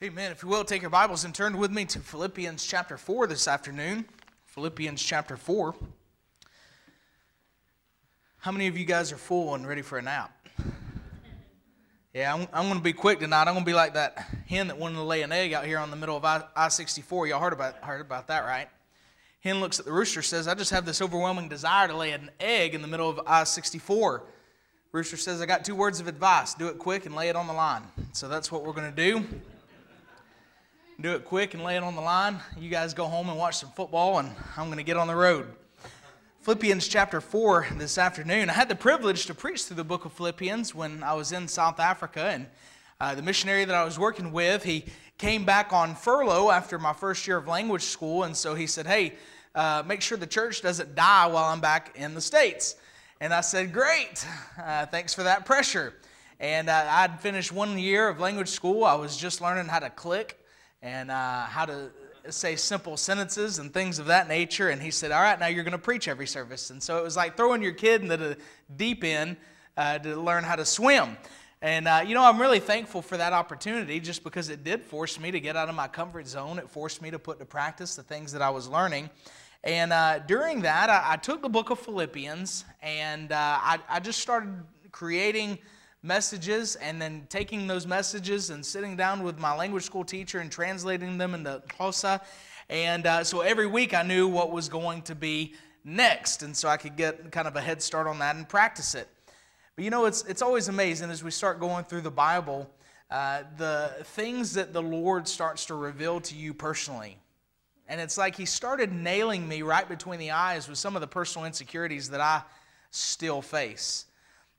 Amen. If you will, take your Bibles and turn with me to Philippians chapter 4 this afternoon. Philippians chapter 4. How many of you guys are full and ready for a nap? Yeah, I'm, I'm going to be quick tonight. I'm going to be like that hen that wanted to lay an egg out here on the middle of I 64. Y'all heard about, heard about that, right? Hen looks at the rooster, says, I just have this overwhelming desire to lay an egg in the middle of I 64. Rooster says, I got two words of advice do it quick and lay it on the line. So that's what we're going to do do it quick and lay it on the line. You guys go home and watch some football, and I'm going to get on the road. Philippians chapter 4 this afternoon. I had the privilege to preach through the book of Philippians when I was in South Africa, and uh, the missionary that I was working with, he came back on furlough after my first year of language school, and so he said, Hey, uh, make sure the church doesn't die while I'm back in the States. And I said, Great, uh, thanks for that pressure. And uh, I'd finished one year of language school. I was just learning how to click and uh, how to say simple sentences and things of that nature. And he said, All right, now you're going to preach every service. And so it was like throwing your kid into the deep end uh, to learn how to swim. And, uh, you know, I'm really thankful for that opportunity just because it did force me to get out of my comfort zone. It forced me to put to practice the things that I was learning. And uh, during that, I, I, took the book of Philippians and uh, I, I just started creating messages and then taking those messages and sitting down with my language school teacher and translating them into Xhosa. And uh, so every week I knew what was going to be next. And so I could get kind of a head start on that and practice it. But you know, it's, it's always amazing as we start going through the Bible, uh, the things that the Lord starts to reveal to you personally. And it's like He started nailing me right between the eyes with some of the personal insecurities that I still face.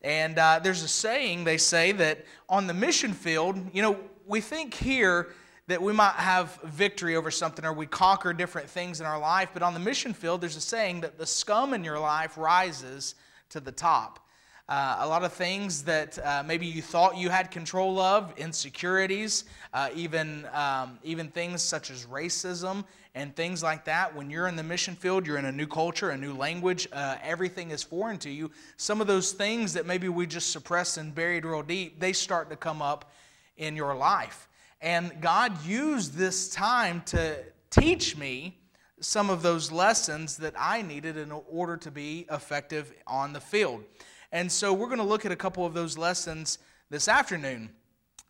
And uh, there's a saying, they say, that on the mission field, you know, we think here that we might have victory over something or we conquer different things in our life, but on the mission field, there's a saying that the scum in your life rises to the top. Uh, a lot of things that uh, maybe you thought you had control of, insecurities, uh, even, um, even things such as racism and things like that. When you're in the mission field, you're in a new culture, a new language, uh, everything is foreign to you. Some of those things that maybe we just suppressed and buried real deep, they start to come up in your life. And God used this time to teach me some of those lessons that I needed in order to be effective on the field. And so we're going to look at a couple of those lessons this afternoon.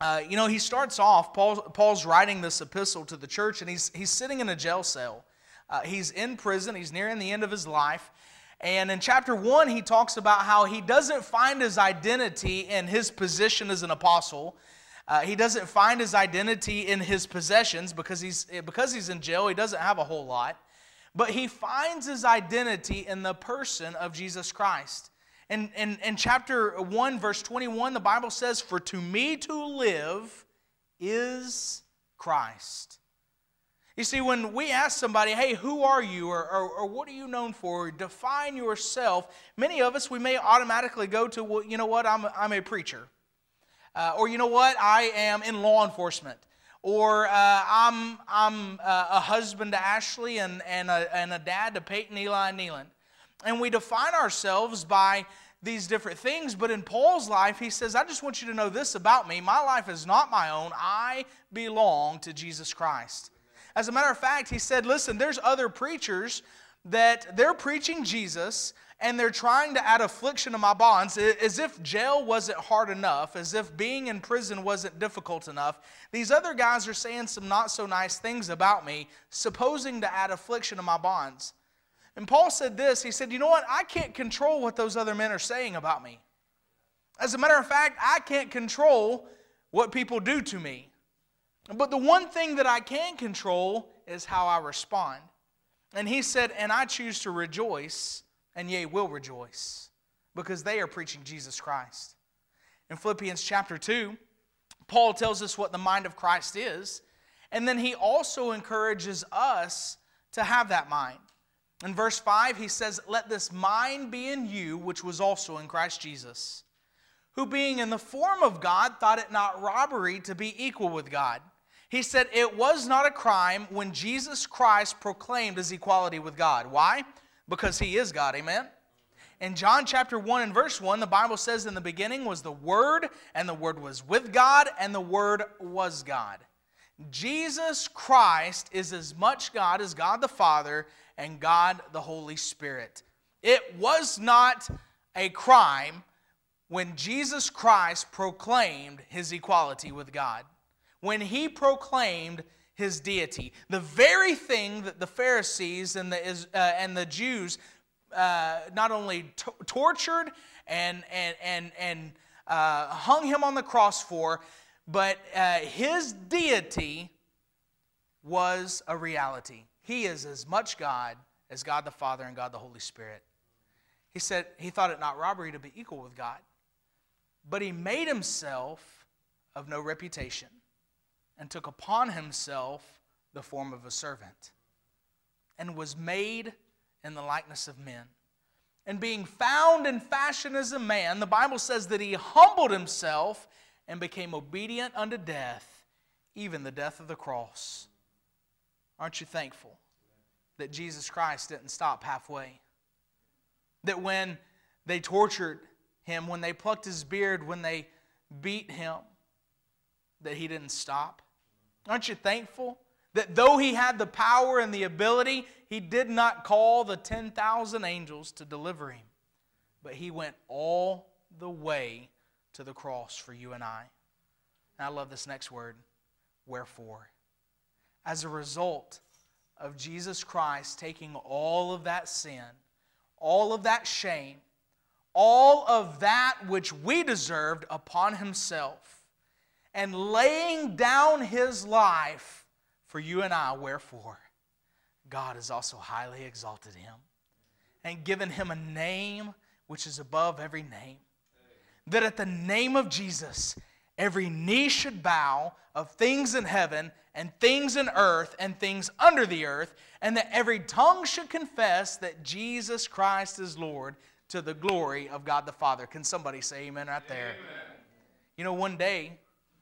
Uh, you know, he starts off, Paul, Paul's writing this epistle to the church, and he's, he's sitting in a jail cell. Uh, he's in prison, he's nearing the end of his life. And in chapter one, he talks about how he doesn't find his identity in his position as an apostle. Uh, he doesn't find his identity in his possessions because he's, because he's in jail, he doesn't have a whole lot. But he finds his identity in the person of Jesus Christ. In, in, in chapter 1, verse 21, the Bible says, For to me to live is Christ. You see, when we ask somebody, hey, who are you or, or, or, what are you known for, define yourself, many of us, we may automatically go to, well, you know what, I'm, I'm a preacher. Uh, or you know what, I am in law enforcement. Or uh, I'm, I'm uh, a husband to Ashley and, and, a, and a dad to Peyton, Eli, and Neelan. And we define ourselves by these different things. But in Paul's life, he says, I just want you to know this about me. My life is not my own, I belong to Jesus Christ. As a matter of fact, he said, Listen, there's other preachers that they're preaching Jesus and they're trying to add affliction to my bonds as if jail wasn't hard enough, as if being in prison wasn't difficult enough. These other guys are saying some not so nice things about me, supposing to add affliction to my bonds. And Paul said this He said, You know what? I can't control what those other men are saying about me. As a matter of fact, I can't control what people do to me. But the one thing that I can control is how I respond. And he said, And I choose to rejoice, and yea, will rejoice, because they are preaching Jesus Christ. In Philippians chapter 2, Paul tells us what the mind of Christ is, and then he also encourages us to have that mind. In verse 5, he says, Let this mind be in you, which was also in Christ Jesus, who being in the form of God thought it not robbery to be equal with God. He said, It was not a crime when Jesus Christ proclaimed his equality with God. Why? Because he is God. Amen? In John chapter 1 and verse 1, the Bible says, In the beginning was the Word, and the Word was with God, and the Word was God. Jesus Christ is as much God as God the Father and God the Holy Spirit. It was not a crime when Jesus Christ proclaimed his equality with God, when he proclaimed his deity, the very thing that the Pharisees and the, uh, and the Jews uh, not only tortured and, and, and, and uh, hung him on the cross for, but uh, his deity was a reality. He is as much God as God the Father and God the Holy Spirit. He said he thought it not robbery to be equal with God, but he made himself of no reputation and took upon himself the form of a servant and was made in the likeness of men. And being found in fashion as a man, the Bible says that he humbled himself and became obedient unto death, even the death of the cross. Aren't you thankful that Jesus Christ didn't stop halfway? That when they tortured him, when they plucked his beard, when they beat him, that he didn't stop? Aren't you thankful that though he had the power and the ability, he did not call the 10,000 angels to deliver him, but he went all the way to the cross for you and I. And I love this next word wherefore. As a result of Jesus Christ taking all of that sin, all of that shame, all of that which we deserved upon himself, and laying down his life for you and I, wherefore, God has also highly exalted him and given him a name which is above every name. That at the name of Jesus, every knee should bow of things in heaven and things in earth and things under the earth, and that every tongue should confess that Jesus Christ is Lord to the glory of God the Father. Can somebody say amen right there? Amen. You know, one day,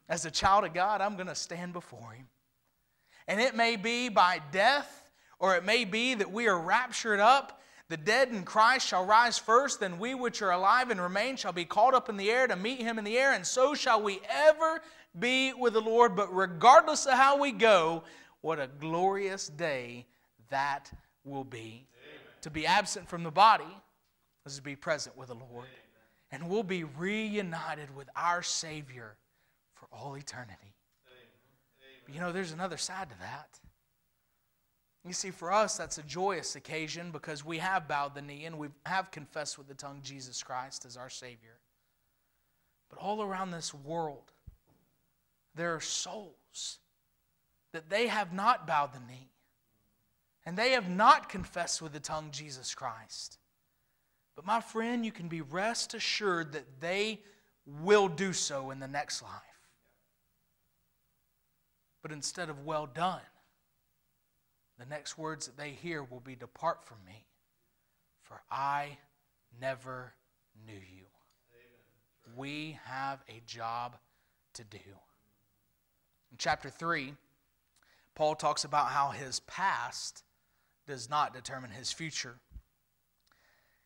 as a child of God, I'm going to stand before Him. And it may be by death, or it may be that we are raptured up. The dead in Christ shall rise first, then we which are alive and remain shall be caught up in the air to meet him in the air, and so shall we ever be with the Lord. But regardless of how we go, what a glorious day that will be. Amen. To be absent from the body is to be present with the Lord. Amen. And we'll be reunited with our Savior for all eternity. But you know, there's another side to that. You see, for us, that's a joyous occasion because we have bowed the knee and we have confessed with the tongue Jesus Christ as our Savior. But all around this world, there are souls that they have not bowed the knee and they have not confessed with the tongue Jesus Christ. But my friend, you can be rest assured that they will do so in the next life. But instead of well done, the next words that they hear will be Depart from me, for I never knew you. We have a job to do. In chapter 3, Paul talks about how his past does not determine his future.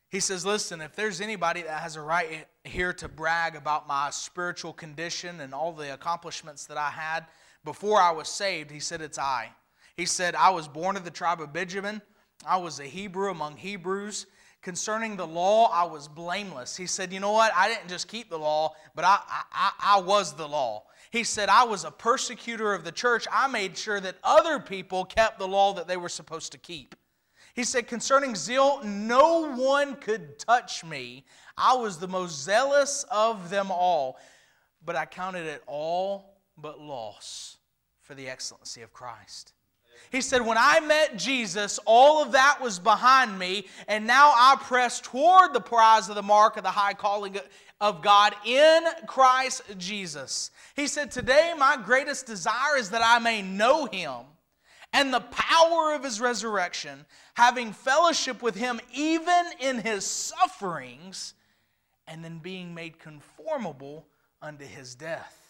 He says, Listen, if there's anybody that has a right here to brag about my spiritual condition and all the accomplishments that I had, before I was saved, he said, It's I. He said, I was born of the tribe of Benjamin. I was a Hebrew among Hebrews. Concerning the law, I was blameless. He said, You know what? I didn't just keep the law, but I, I, I was the law. He said, I was a persecutor of the church. I made sure that other people kept the law that they were supposed to keep. He said, Concerning zeal, no one could touch me. I was the most zealous of them all, but I counted it all but loss for the excellency of Christ. He said, When I met Jesus, all of that was behind me, and now I press toward the prize of the mark of the high calling of God in Christ Jesus. He said, Today my greatest desire is that I may know him and the power of his resurrection, having fellowship with him even in his sufferings, and then being made conformable unto his death.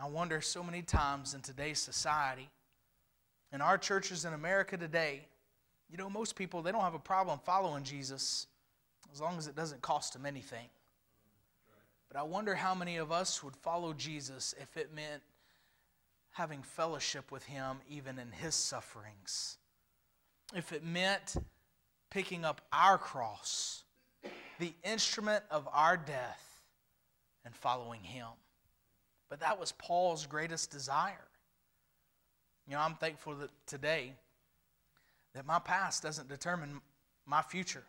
I wonder so many times in today's society, in our churches in America today, you know, most people, they don't have a problem following Jesus as long as it doesn't cost them anything. But I wonder how many of us would follow Jesus if it meant having fellowship with Him even in His sufferings, if it meant picking up our cross, the instrument of our death, and following Him. But that was Paul's greatest desire. You know, I'm thankful that today that my past doesn't determine my future.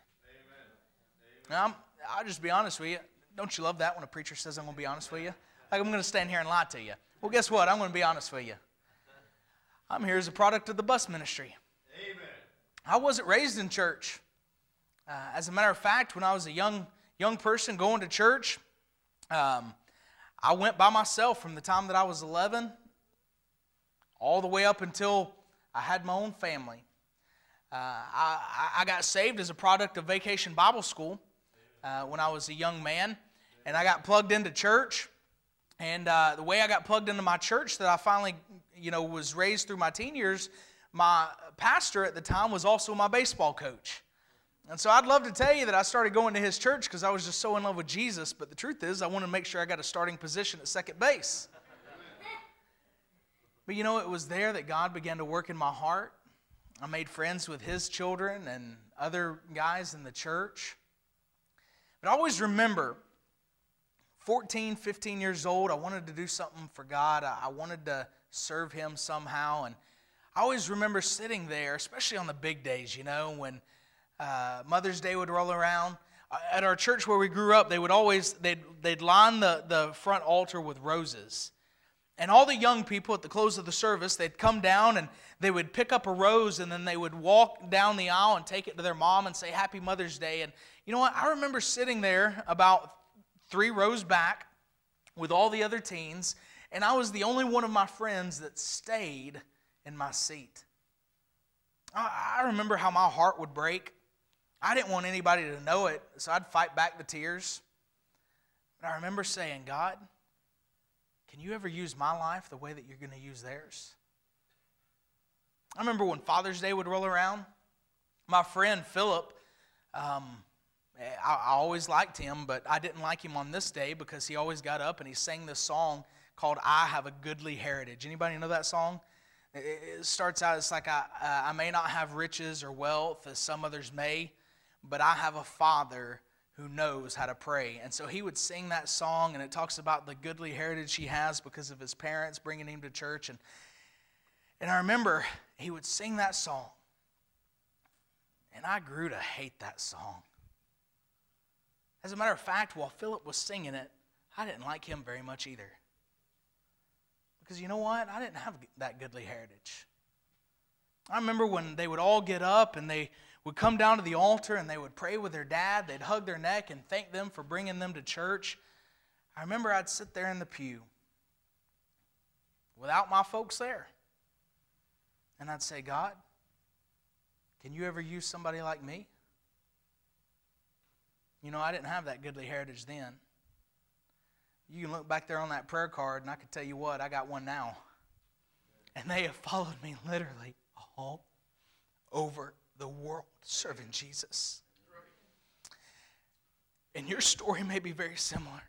Amen. Now, i will just be honest with you. Don't you love that when a preacher says, I'm going to be honest with you? Like, I'm going to stand here and lie to you. Well, guess what? I'm going to be honest with you. I'm here as a product of the bus ministry. Amen. I wasn't raised in church. Uh, as a matter of fact, when I was a young young person going to church, um, I went by myself from the time that I was 11 all the way up until I had my own family. Uh, I, I got saved as a product of Vacation Bible School uh, when I was a young man, and I got plugged into church. And uh, the way I got plugged into my church that I finally, you know, was raised through my teen years, my pastor at the time was also my baseball coach. And so I'd love to tell you that I started going to his church because I was just so in love with Jesus, but the truth is, I wanted to make sure I got a starting position at second base. But you know, it was there that God began to work in my heart. I made friends with his children and other guys in the church. But I always remember 14, 15 years old, I wanted to do something for God. I wanted to serve Him somehow. And I always remember sitting there, especially on the big days, you know, when uh, Mother's Day would roll around. Uh, at our church where we grew up, they would always, they'd, they'd line the, the front altar with roses. And all the young people at the close of the service, they'd come down and they would pick up a rose and then they would walk down the aisle and take it to their mom and say, Happy Mother's Day. And you know what? I remember sitting there about three rows back with all the other teens, and I was the only one of my friends that stayed in my seat. I, remember how my heart would break. I didn't want anybody to know it, so I'd fight back the tears. But I remember saying, God, can you ever use my life the way that you're going to use theirs? I remember when Father's Day would roll around, my friend Philip, um, I, I always liked him, but I didn't like him on this day because he always got up and he sang this song called "I Have a Goodly Heritage." Anybody know that song? It starts out, it's like, I, uh, I may not have riches or wealth as some others may, but I have a father who knows how to pray. And so he would sing that song, and it talks about the goodly heritage he has because of his parents bringing him to church. And, and I remember he would sing that song, and I grew to hate that song. As a matter of fact, while Philip was singing it, I didn't like him very much either. Because you know what? I didn't have that goodly heritage. I remember when they would all get up and they would come down to the altar and they would pray with their dad. They'd hug their neck and thank them for bringing them to church. I remember I'd sit there in the pew without my folks there. And I'd say, God, can you ever use somebody like me? You know, I didn't have that goodly heritage then. You can look back there on that prayer card, and I can tell you what, I got one now. And they have followed me literally all over the world serving Jesus. And your story may be very similar.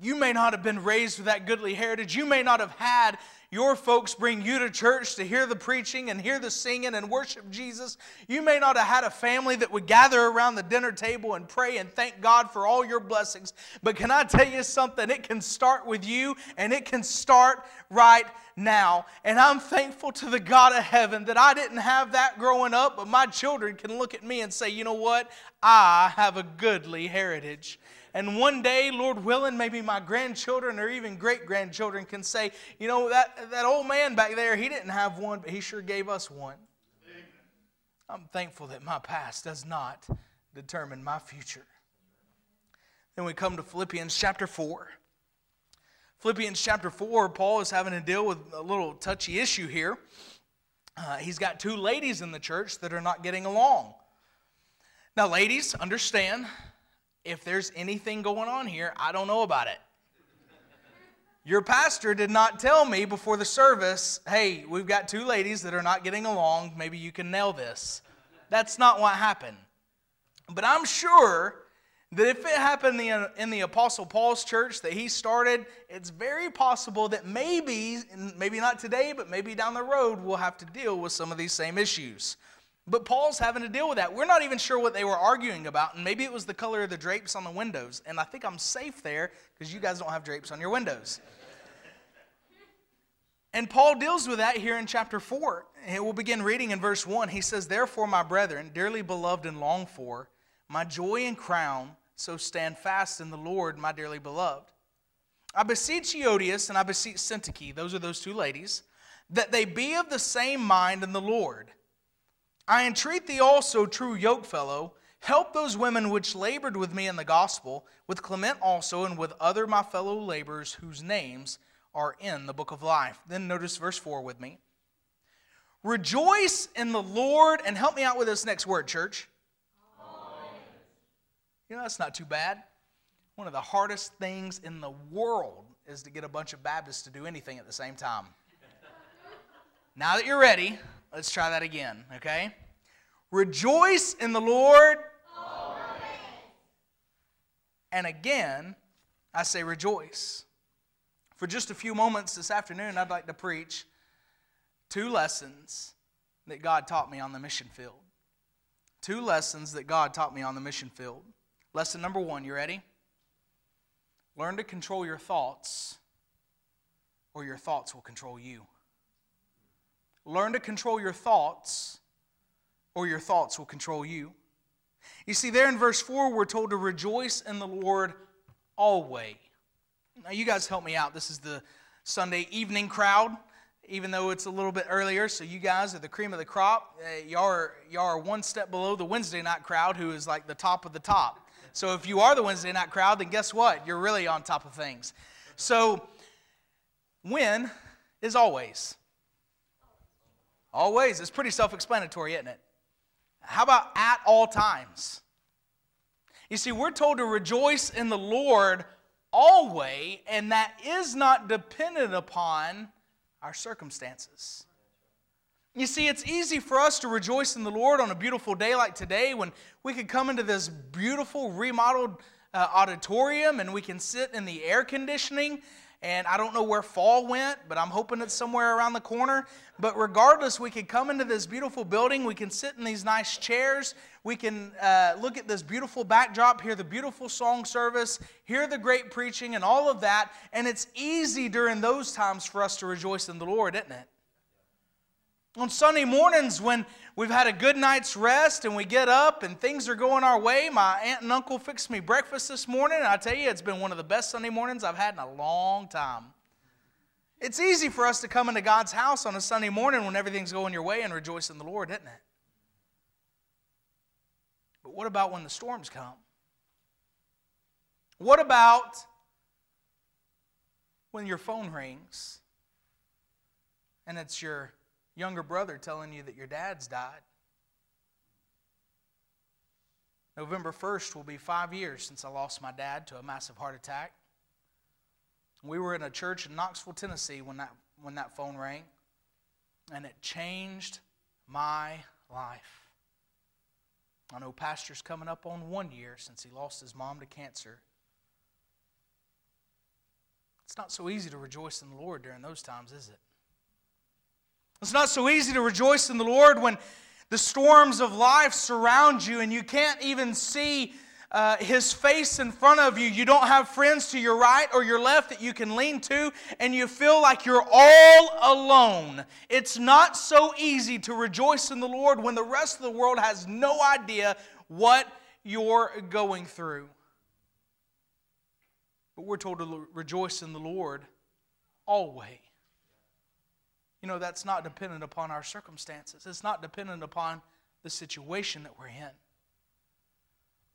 You may not have been raised with that goodly heritage. You may not have had your folks bring you to church to hear the preaching and hear the singing and worship Jesus. You may not have had a family that would gather around the dinner table and pray and thank God for all your blessings. But can I tell you something? It can start with you and it can start right now. And I'm thankful to the God of heaven that I didn't have that growing up, but my children can look at me and say, you know what? I have a goodly heritage. And one day, Lord willing, maybe my grandchildren or even great grandchildren can say, you know, that, that old man back there, he didn't have one, but he sure gave us one. Amen. I'm thankful that my past does not determine my future. Then we come to Philippians chapter 4. Philippians chapter 4, Paul is having to deal with a little touchy issue here. Uh, he's got two ladies in the church that are not getting along. Now, ladies, understand if there's anything going on here, I don't know about it. Your pastor did not tell me before the service, hey, we've got two ladies that are not getting along. Maybe you can nail this. That's not what happened. But I'm sure that if it happened in the, Apostle Paul's church that he started, it's very possible that maybe, maybe not today, but maybe down the road, we'll have to deal with some of these same issues. But Paul's having to deal with that. We're not even sure what they were arguing about, and maybe it was the color of the drapes on the windows. And I think I'm safe there because you guys don't have drapes on your windows. And Paul deals with that here in chapter 4. And we'll begin reading in verse 1. He says, Therefore, my brethren, dearly beloved and longed for, my joy and crown, so stand fast in the Lord, my dearly beloved. I beseech Euodias and I beseech Syntyche, those are those two ladies, that they be of the same mind in the Lord. I entreat thee also, true yokefellow, help those women which labored with me in the gospel, with Clement also, and with other my fellow laborers whose names are in the book of life. Then notice verse 4 with me. Rejoice in the Lord, and help me out with this next word, church. You know, that's not too bad. One of the hardest things in the world is to get a bunch of Baptists to do anything at the same time. now that you're ready, let's try that again, okay? Rejoice in the Lord. Always. And again, I say rejoice. For just a few moments this afternoon, I'd like to preach two lessons that God taught me on the mission field. Two lessons that God taught me on the mission field. Lesson number one, you ready? Learn to control your thoughts, or your thoughts will control you. Learn to control your thoughts, or your thoughts will control you. You see, there in verse 4, we're told to rejoice in the Lord always. Now, you guys help me out. This is the Sunday evening crowd, even though it's a little bit earlier. So, you guys are the cream of the crop. Y'all, are, y'all are one step below the Wednesday night crowd, who is like the top of the top. So if you are the Wednesday night crowd, then guess what? You're really on top of things. So when is always? Always. It's pretty self explanatory, isn't it? How about at all times? You see, we're told to rejoice in the Lord always, and that is not dependent upon our circumstances. You see, it's easy for us to rejoice in the Lord on a beautiful day like today when we could come into this beautiful remodeled uh, auditorium and we can sit in the air conditioning. And I don't know where fall went, but I'm hoping it's somewhere around the corner. But regardless, we can come into this beautiful building. We can sit in these nice chairs. We can uh, look at this beautiful backdrop, hear the beautiful song service, hear the great preaching, and all of that. And it's easy during those times for us to rejoice in the Lord, isn't it? On Sunday mornings, when we've had a good night's rest and we get up and things are going our way, my aunt and uncle fixed me breakfast this morning, and I tell you, it's been one of the best Sunday mornings I've had in a long time. It's easy for us to come into God's house on a Sunday morning when everything's going your way and rejoice in the Lord, isn't it? But what about when the storms come? What about when your phone rings and it's your younger brother telling you that your dad's died. November 1st will be five years since I lost my dad to a massive heart attack. We were in a church in Knoxville, Tennessee when that, when that phone rang, and it changed my life. I know Pastor's coming up on one year since he lost his mom to cancer. It's not so easy to rejoice in the Lord during those times, is it? It's not so easy to rejoice in the Lord when the storms of life surround you and you can't even see uh, his face in front of you. You don't have friends to your right or your left that you can lean to, and you feel like you're all alone. It's not so easy to rejoice in the Lord when the rest of the world has no idea what you're going through. But we're told to rejoice in the Lord always. You know, that's not dependent upon our circumstances, it's not dependent upon the situation that we're in.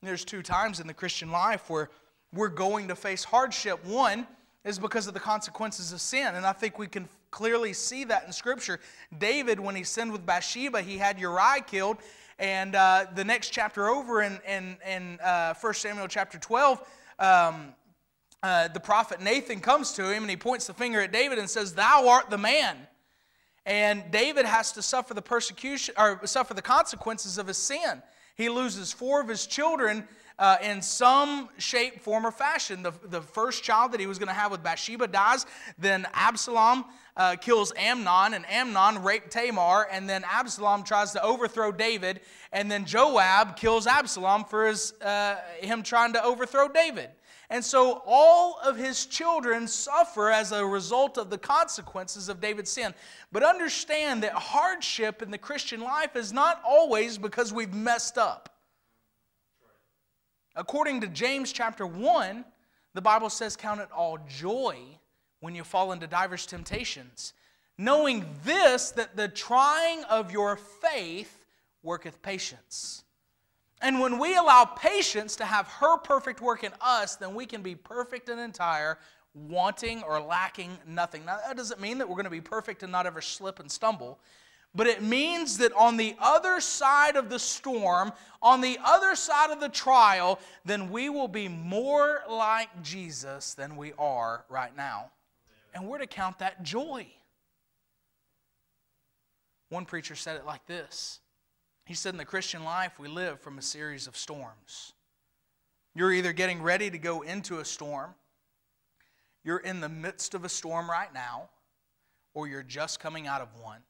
There's two times in the Christian life where we're going to face hardship. One is because of the consequences of sin, and I think we can clearly see that in Scripture. David, when he sinned with Bathsheba, he had Uriah killed, and uh, the next chapter over in, in, in uh, 1 Samuel chapter 12, um, uh, the prophet Nathan comes to him and he points the finger at David and says, Thou art the man. And David has to suffer the persecution or suffer the consequences of his sin. He loses four of his children uh, in some shape, form, or fashion. The, the first child that he was going to have with Bathsheba dies. Then Absalom uh, kills Amnon, and Amnon raped Tamar. And then Absalom tries to overthrow David. And then Joab kills Absalom for his, uh, him trying to overthrow David. And so all of his children suffer as a result of the consequences of David's sin. But understand that hardship in the Christian life is not always because we've messed up. According to James chapter 1, the Bible says, Count it all joy when you fall into divers temptations, knowing this, that the trying of your faith worketh patience. And when we allow patience to have her perfect work in us, then we can be perfect and entire, wanting or lacking nothing. Now, that doesn't mean that we're going to be perfect and not ever slip and stumble. But it means that on the other side of the storm, on the other side of the trial, then we will be more like Jesus than we are right now. And we're to count that joy. One preacher said it like this He said, In the Christian life, we live from a series of storms. You're either getting ready to go into a storm, you're in the midst of a storm right now, or you're just coming out of one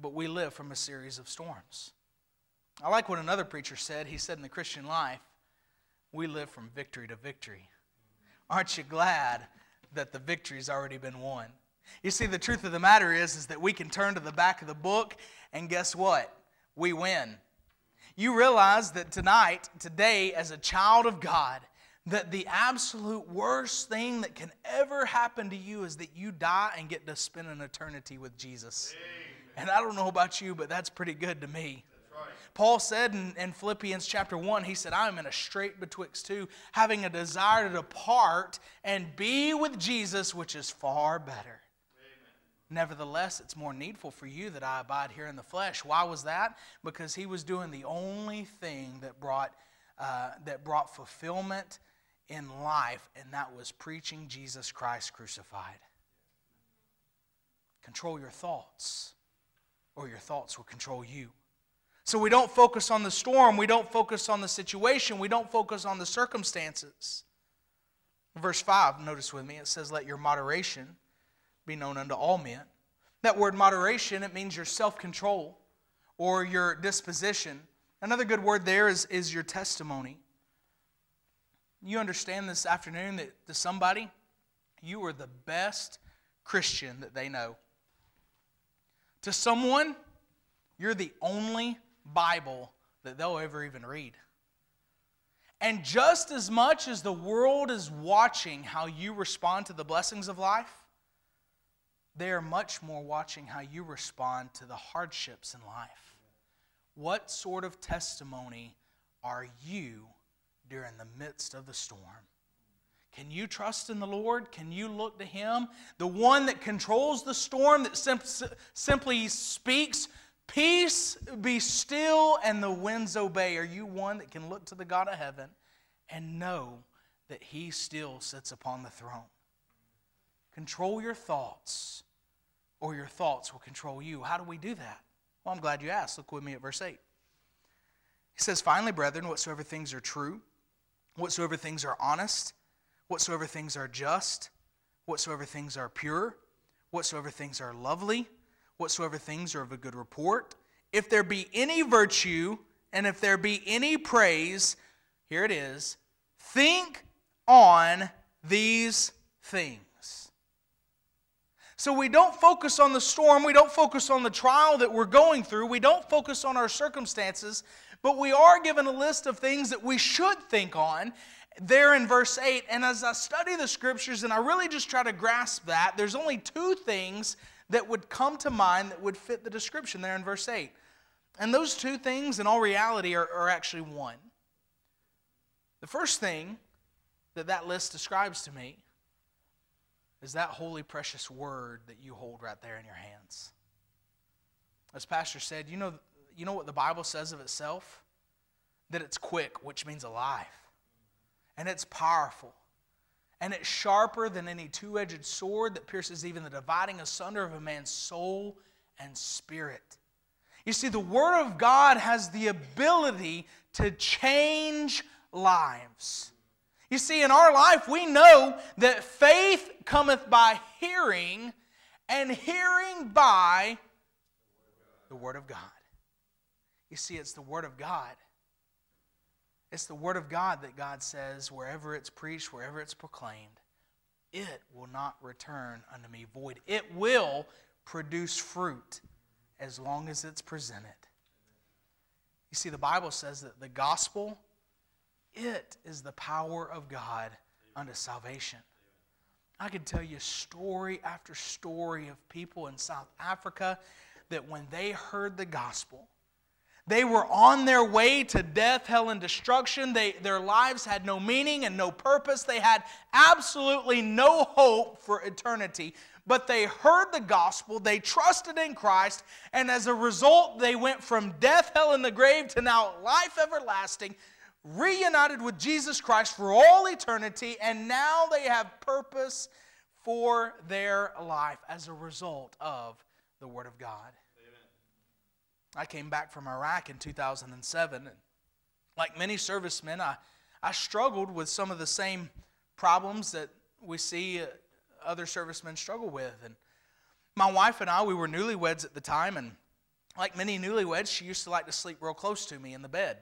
but we live from a series of storms. I like what another preacher said. He said, In the Christian life, we live from victory to victory. Aren't you glad that the victory's already been won? You see, the truth of the matter is, is that we can turn to the back of the book, and guess what? We win. You realize that tonight, today, as a child of God, that the absolute worst thing that can ever happen to you is that you die and get to spend an eternity with Jesus. And I don't know about you, but that's pretty good to me. Paul said in, in, Philippians chapter 1, he said, I am in a strait betwixt two, having a desire to depart and be with Jesus, which is far better. Nevertheless, it's more needful for you that I abide here in the flesh. Why was that? Because he was doing the only thing that brought, uh, that brought fulfillment in life, and that was preaching Jesus Christ crucified. Control your thoughts or your thoughts will control you. So we don't focus on the storm, we don't focus on the situation, we don't focus on the circumstances. Verse 5, notice with me, it says, Let your moderation be known unto all men. That word moderation, it means your self control or your disposition. Another good word there is, is your testimony. You understand this afternoon that to somebody, you are the best Christian that they know. To someone, you're the only Bible that they'll ever even read. And just as much as the world is watching how you respond to the blessings of life, they are much more watching how you respond to the hardships in life. What sort of testimony are you during the midst of the storm? Can you trust in the Lord? Can you look to Him? The one that controls the storm, that sim- simply speaks, Peace, be still, and the winds obey. Are you one that can look to the God of heaven and know that He still sits upon the throne? Control your thoughts, or your thoughts will control you. How do we do that? Well, I'm glad you asked. Look with me at verse 8. He says, Finally, brethren, whatsoever things are true, whatsoever things are honest, whatsoever things are just, whatsoever things are pure, whatsoever things are lovely, whatsoever things are of a good report, if there be any virtue, and if there be any praise, here it is, think on these things. So we don't focus on the storm, we don't focus on the trial that we're going through, we don't focus on our circumstances, but we are given a list of things that we should think on there in verse 8. And as I study the scriptures and I really just try to grasp that, there's only two things that would come to mind that would fit the description there in verse 8. And those two things, in all reality, are, are actually one. The first thing that that list describes to me is that holy, precious word that you hold right there in your hands. As Pastor said, you know, you know what the Bible says of itself? That it's quick, which means alive and it's powerful. And it's sharper than any two edged sword that pierces even the dividing asunder of a man's soul and spirit. You see, the Word of God has the ability to change lives. You see, in our life, we know that faith cometh by hearing, and hearing by the Word of God. You see, it's the Word of God. It's the Word of God that God says, wherever it's preached, wherever it's proclaimed, it will not return unto me void. It will produce fruit as long as it's presented. You see, the Bible says that the gospel, it is the power of God unto salvation. I could tell you story after story of people in South Africa that when they heard the gospel, they were on their way to death, hell, and destruction. They, their lives had no meaning and no purpose. They had absolutely no hope for eternity. But they heard the gospel, they trusted in Christ, and as a result, they went from death, hell, and the grave to now life everlasting, reunited with Jesus Christ for all eternity, and now they have purpose for their life as a result of the Word of God. I came back from Iraq in 2007, and like many servicemen, I, I struggled with some of the same problems that we see uh, other servicemen struggle with. And my wife and I, we were newlyweds at the time, and like many newlyweds, she used to like to sleep real close to me in the bed.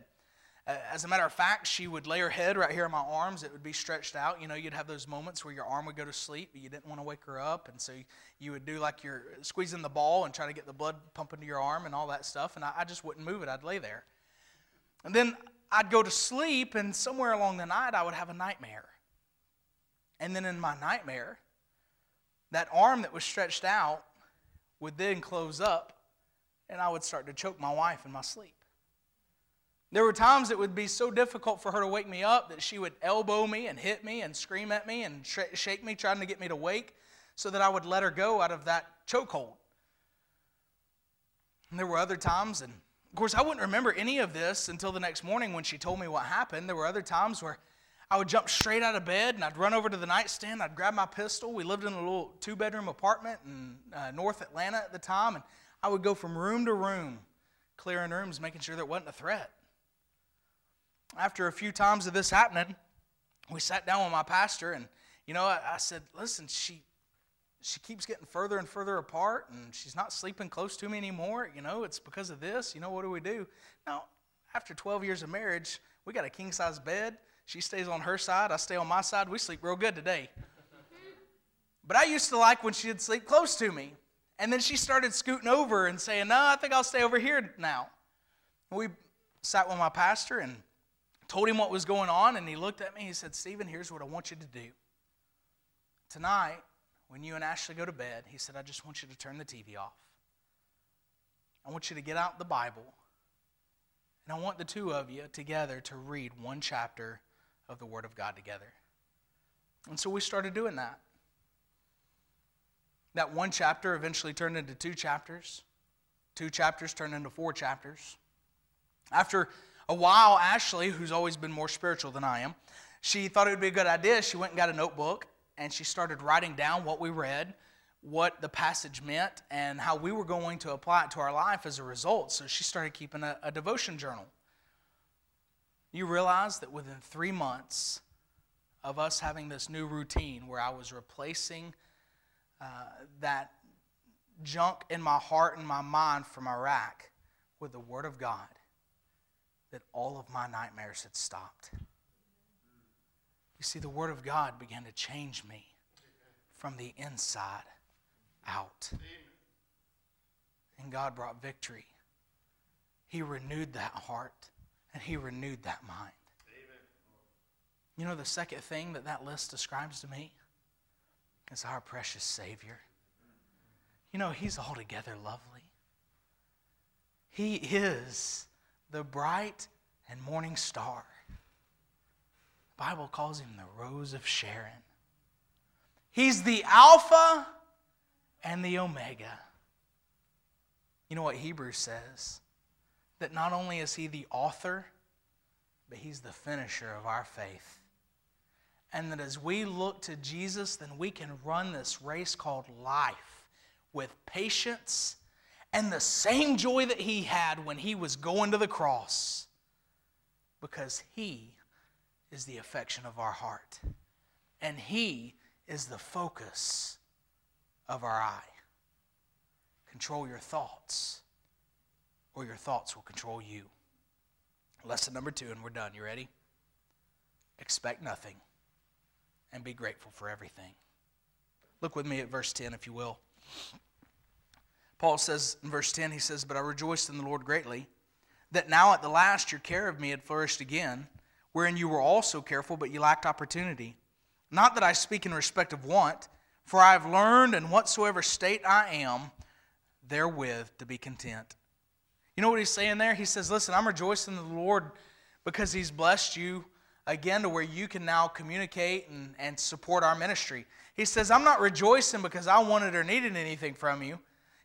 Uh, as a matter of fact, she would lay her head right here in my arms. It would be stretched out. You know, you'd have those moments where your arm would go to sleep, but you didn't want to wake her up. And so you would do like you're squeezing the ball and try to get the blood pumping to your arm and all that stuff. And I, I just wouldn't move it. I'd lay there. And then I'd go to sleep, and somewhere along the night, I would have a nightmare. And then in my nightmare, that arm that was stretched out would then close up, and I would start to choke my wife in my sleep. There were times it would be so difficult for her to wake me up that she would elbow me and hit me and scream at me and sh- shake me, trying to get me to wake, so that I would let her go out of that chokehold. And there were other times, and of course, I wouldn't remember any of this until the next morning when she told me what happened. There were other times where I would jump straight out of bed and I'd run over to the nightstand. I'd grab my pistol. We lived in a little two bedroom apartment in uh, North Atlanta at the time, and I would go from room to room, clearing rooms, making sure there wasn't a threat after a few times of this happening, we sat down with my pastor, and you know, I, I said, "Listen, she she keeps getting further and further apart, and she's not sleeping close to me anymore. You know, it's because of this. You know, what do we do?" Now, after 12 years of marriage, we got a king size bed. She stays on her side, I stay on my side. We sleep real good today. But I used to like when she'd sleep close to me. And then she started scooting over and saying, No, I think I'll stay over here now. We sat with my pastor and told him what was going on, and he looked at me. He said, Stephen, here's what I want you to do. Tonight, when you and Ashley go to bed, he said, I just want you to turn the TV off. I want you to get out the Bible, and I want the two of you together to read one chapter of the Word of God together. And so we started doing that. That one chapter eventually turned into two chapters. Two chapters turned into four chapters. After a while, Ashley, who's always been more spiritual than I am, she thought it would be a good idea. She went and got a notebook and she started writing down what we read, what the passage meant, and how we were going to apply it to our life as a result. So she started keeping a, a devotion journal. You realize that within three months of us having this new routine where I was replacing uh, that junk in my heart and my mind from Iraq with the Word of God that all of my nightmares had stopped. You see, the Word of God began to change me from the inside out. And God brought victory. He renewed that heart and He renewed that mind. You know, the second thing that that list describes to me is our precious Savior. You know, He's altogether lovely. He is the bright and morning star. The Bible calls him the rose of Sharon. He's the Alpha and the Omega. You know what Hebrews says? That not only is he the author, but he's the finisher of our faith. And that as we look to Jesus, then we can run this race called life with patience and the same joy that he had when he was going to the cross because he is the affection of our heart, and He is the focus of our eye. Control your thoughts, or your thoughts will control you. Lesson number two, and we're done. You ready? Expect nothing and be grateful for everything. Look with me at verse 10, if you will. Paul says in verse 10, he says, But I rejoiced in the Lord greatly, that now at the last your care of me had flourished again, wherein you were also careful, but you lacked opportunity. Not that I speak in respect of want, for I have learned in whatsoever state I am, therewith to be content. You know what he's saying there? He says, Listen, I'm rejoicing in the Lord because he's blessed you again to where you can now communicate and, and support our ministry. He says, I'm not rejoicing because I wanted or needed anything from you.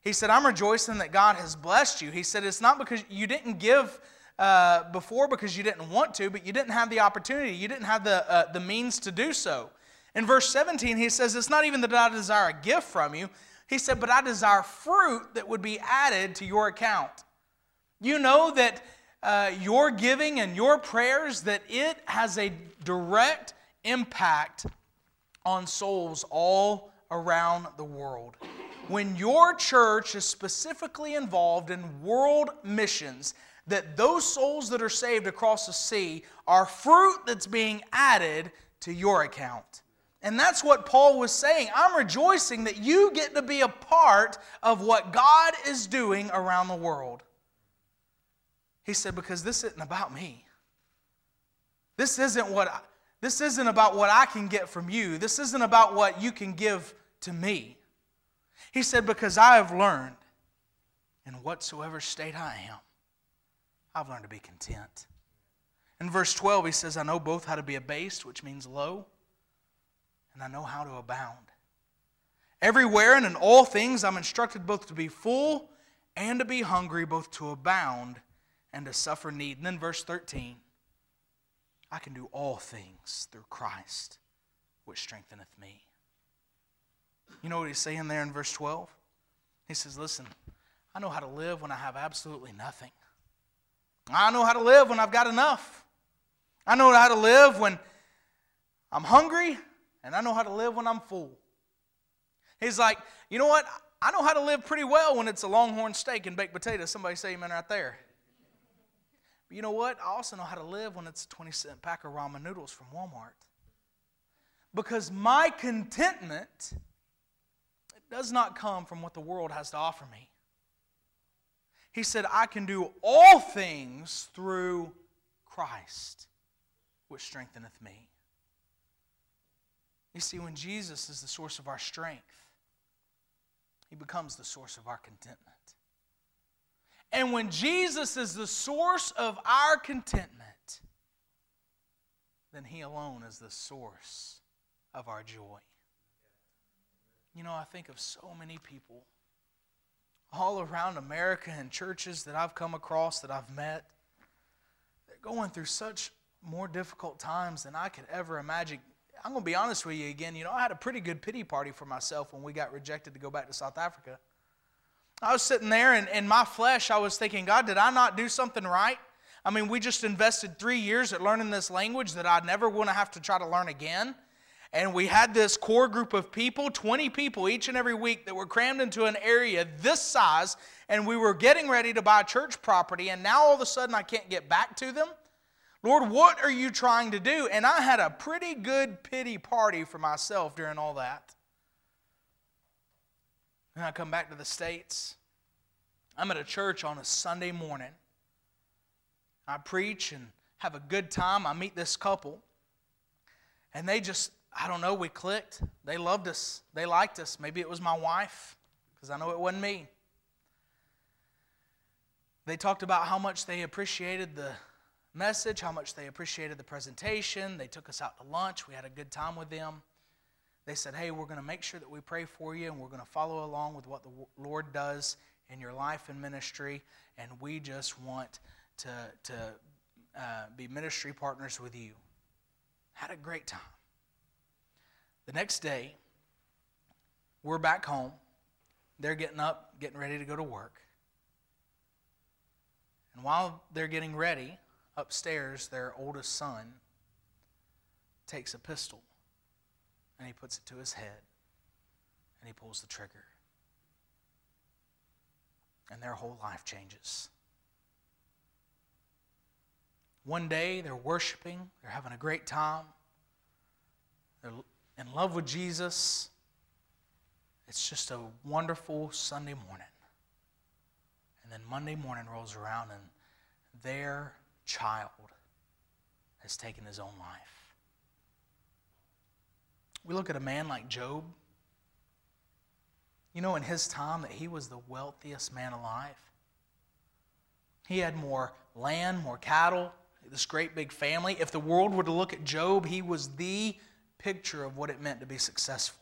He said, I'm rejoicing that God has blessed you. He said, It's not because you didn't give uh, before because you didn't want to, but you didn't have the opportunity. You didn't have the, uh, the means to do so. In verse 17, he says, It's not even that I desire a gift from you. He said, But I desire fruit that would be added to your account. You know that uh, your giving and your prayers, that it has a direct impact on souls all around the world. When your church is specifically involved in world missions, that those souls that are saved across the sea are fruit that's being added to your account. And that's what Paul was saying. I'm rejoicing that you get to be a part of what God is doing around the world. He said, Because this isn't about me. This isn't what I, this isn't about what I can get from you. This isn't about what you can give to me. He said, Because I have learned in whatsoever state I am, I've learned to be content. In verse 12, he says, I know both how to be abased, which means low, and I know how to abound. Everywhere and in all things, I'm instructed both to be full and to be hungry, both to abound and to suffer need. And then verse 13 I can do all things through Christ, which strengtheneth me. You know what he's saying there in verse 12? He says, Listen, I know how to live when I have absolutely nothing. I know how to live when I've got enough. I know how to live when I'm hungry, and I know how to live when I'm full. He's like, you know what? I know how to live pretty well when it's a longhorn steak and baked potatoes. Somebody say amen right there. But you know what? I also know how to live when it's a 20 cent pack of ramen noodles from Walmart. Because my contentment does not come from what the world has to offer me. He said, I can do all things through Christ, which strengtheneth me. You see, when Jesus is the source of our strength, he becomes the source of our contentment. And when Jesus is the source of our contentment, then He alone is the source of our joy. You know, I think of so many people all around America and churches that I've come across, that I've met. They're going through such more difficult times than I could ever imagine. I'm going to be honest with you again. You know, I had a pretty good pity party for myself when we got rejected to go back to South Africa. I was sitting there, and in my flesh, I was thinking, God, did I not do something right? I mean, we just invested three years at learning this language that I never want to have to try to learn again. And we had this core group of people, 20 people each and every week, that were crammed into an area this size, and we were getting ready to buy church property, and now all of a sudden I can't get back to them. Lord, what are you trying to do? And I had a pretty good pity party for myself during all that. And I come back to the States. I'm at a church on a Sunday morning. I preach and have a good time. I meet this couple. And they just, I don't know, we clicked. They loved us. They liked us. Maybe it was my wife, because I know it wasn't me. They talked about how much they appreciated the message, how much they appreciated the presentation. They took us out to lunch. We had a good time with them they said, Hey, we're going to make sure that we pray for you and we're going to follow along with what the Lord does in your life and ministry. And we just want to, to uh, be ministry partners with you. Had a great time. The next day, we're back home. They're getting up, getting ready to go to work. And while they're getting ready, upstairs, their oldest son takes a pistol and he puts it to his head and he pulls the trigger. And their whole life changes. One day they're worshiping, they're having a great time, they're in love with Jesus. It's just a wonderful Sunday morning. And then Monday morning rolls around and their child has taken his own life. We look at a man like Job. You know, in his time, that he was the wealthiest man alive. He had more land, more cattle, this great big family. If the world were to look at Job, he was the picture of what it meant to be successful.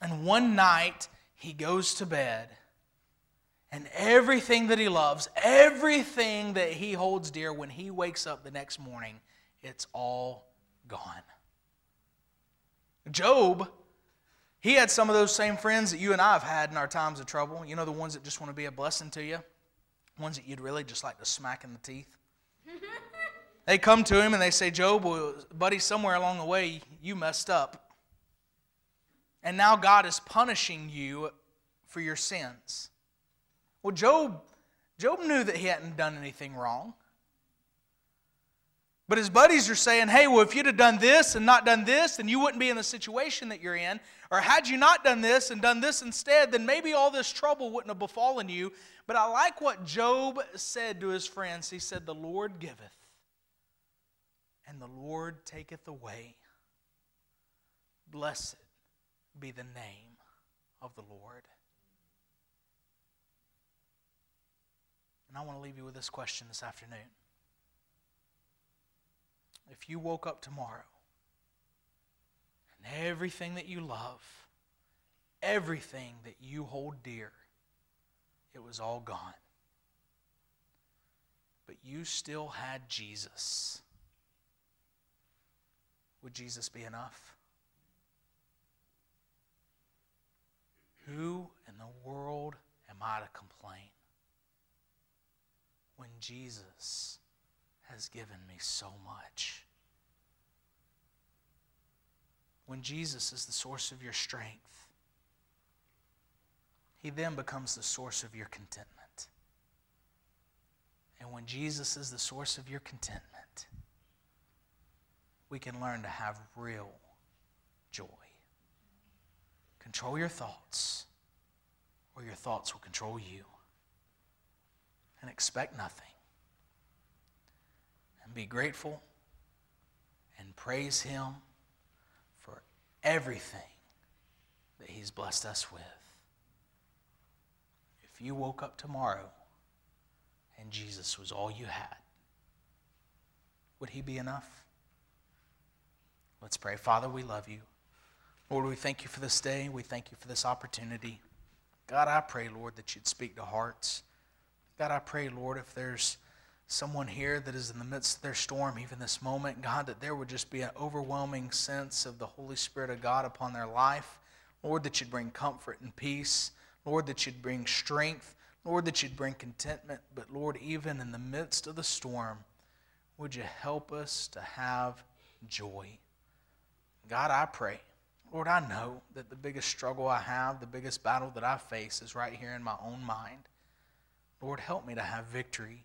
And one night, he goes to bed, and everything that he loves, everything that he holds dear, when he wakes up the next morning, it's all gone. Job, he had some of those same friends that you and I have had in our times of trouble. You know, the ones that just want to be a blessing to you, ones that you'd really just like to smack in the teeth. They come to him and they say, Job, buddy, somewhere along the way, you messed up. And now God is punishing you for your sins. Well, Job, Job knew that he hadn't done anything wrong. But his buddies are saying, hey, well, if you'd have done this and not done this, then you wouldn't be in the situation that you're in. Or had you not done this and done this instead, then maybe all this trouble wouldn't have befallen you. But I like what Job said to his friends. He said, The Lord giveth, and the Lord taketh away. Blessed be the name of the Lord. And I want to leave you with this question this afternoon. If you woke up tomorrow and everything that you love, everything that you hold dear, it was all gone. But you still had Jesus. Would Jesus be enough? Who in the world am I to complain when Jesus has given me so much? When Jesus is the source of your strength, he then becomes the source of your contentment. And when Jesus is the source of your contentment, we can learn to have real joy. Control your thoughts, or your thoughts will control you. And expect nothing. And be grateful and praise Him for everything that He's blessed us with. If you woke up tomorrow and Jesus was all you had, would He be enough? Let's pray. Father, we love you. Lord, we thank you for this day. We thank you for this opportunity. God, I pray, Lord, that you'd speak to hearts. God, I pray, Lord, if there's someone here that is in the midst of their storm, even this moment, God, that there would just be an overwhelming sense of the Holy Spirit of God upon their life. Lord, that you'd bring comfort and peace. Lord, that you'd bring strength. Lord, that you'd bring contentment. But Lord, even in the midst of the storm, would you help us to have joy? God, I pray. Lord, I know that the biggest struggle I have, the biggest battle that I face is right here in my own mind. Lord, help me to have victory.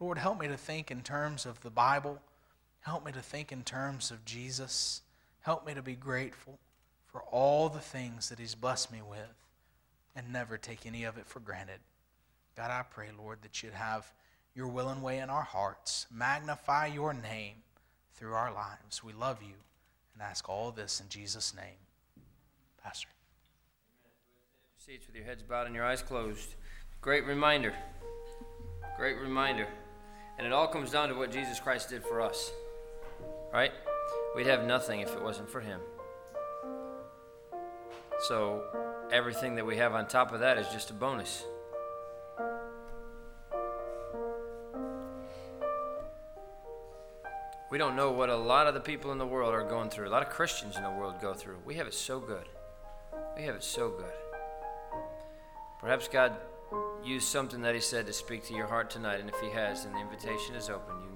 Lord, help me to think in terms of the Bible. Help me to think in terms of Jesus. Help me to be grateful for all the things that He's blessed me with and never take any of it for granted. God, I pray, Lord, that you'd have your will and way in our hearts. Magnify your name through our lives. We love you and ask all this in Jesus' name. Pastor. Seats with your heads bowed and your eyes closed. Great reminder. Great reminder. And it all comes down to what Jesus Christ did for us. Right? We'd have nothing if it wasn't for him. So, everything that we have on top of that is just a bonus. We don't know what a lot of the people in the world are going through, a lot of Christians in the world go through. We have it so good. We have it so good. Perhaps God used something that He said to speak to your heart tonight, and if He has, then the invitation is open. You.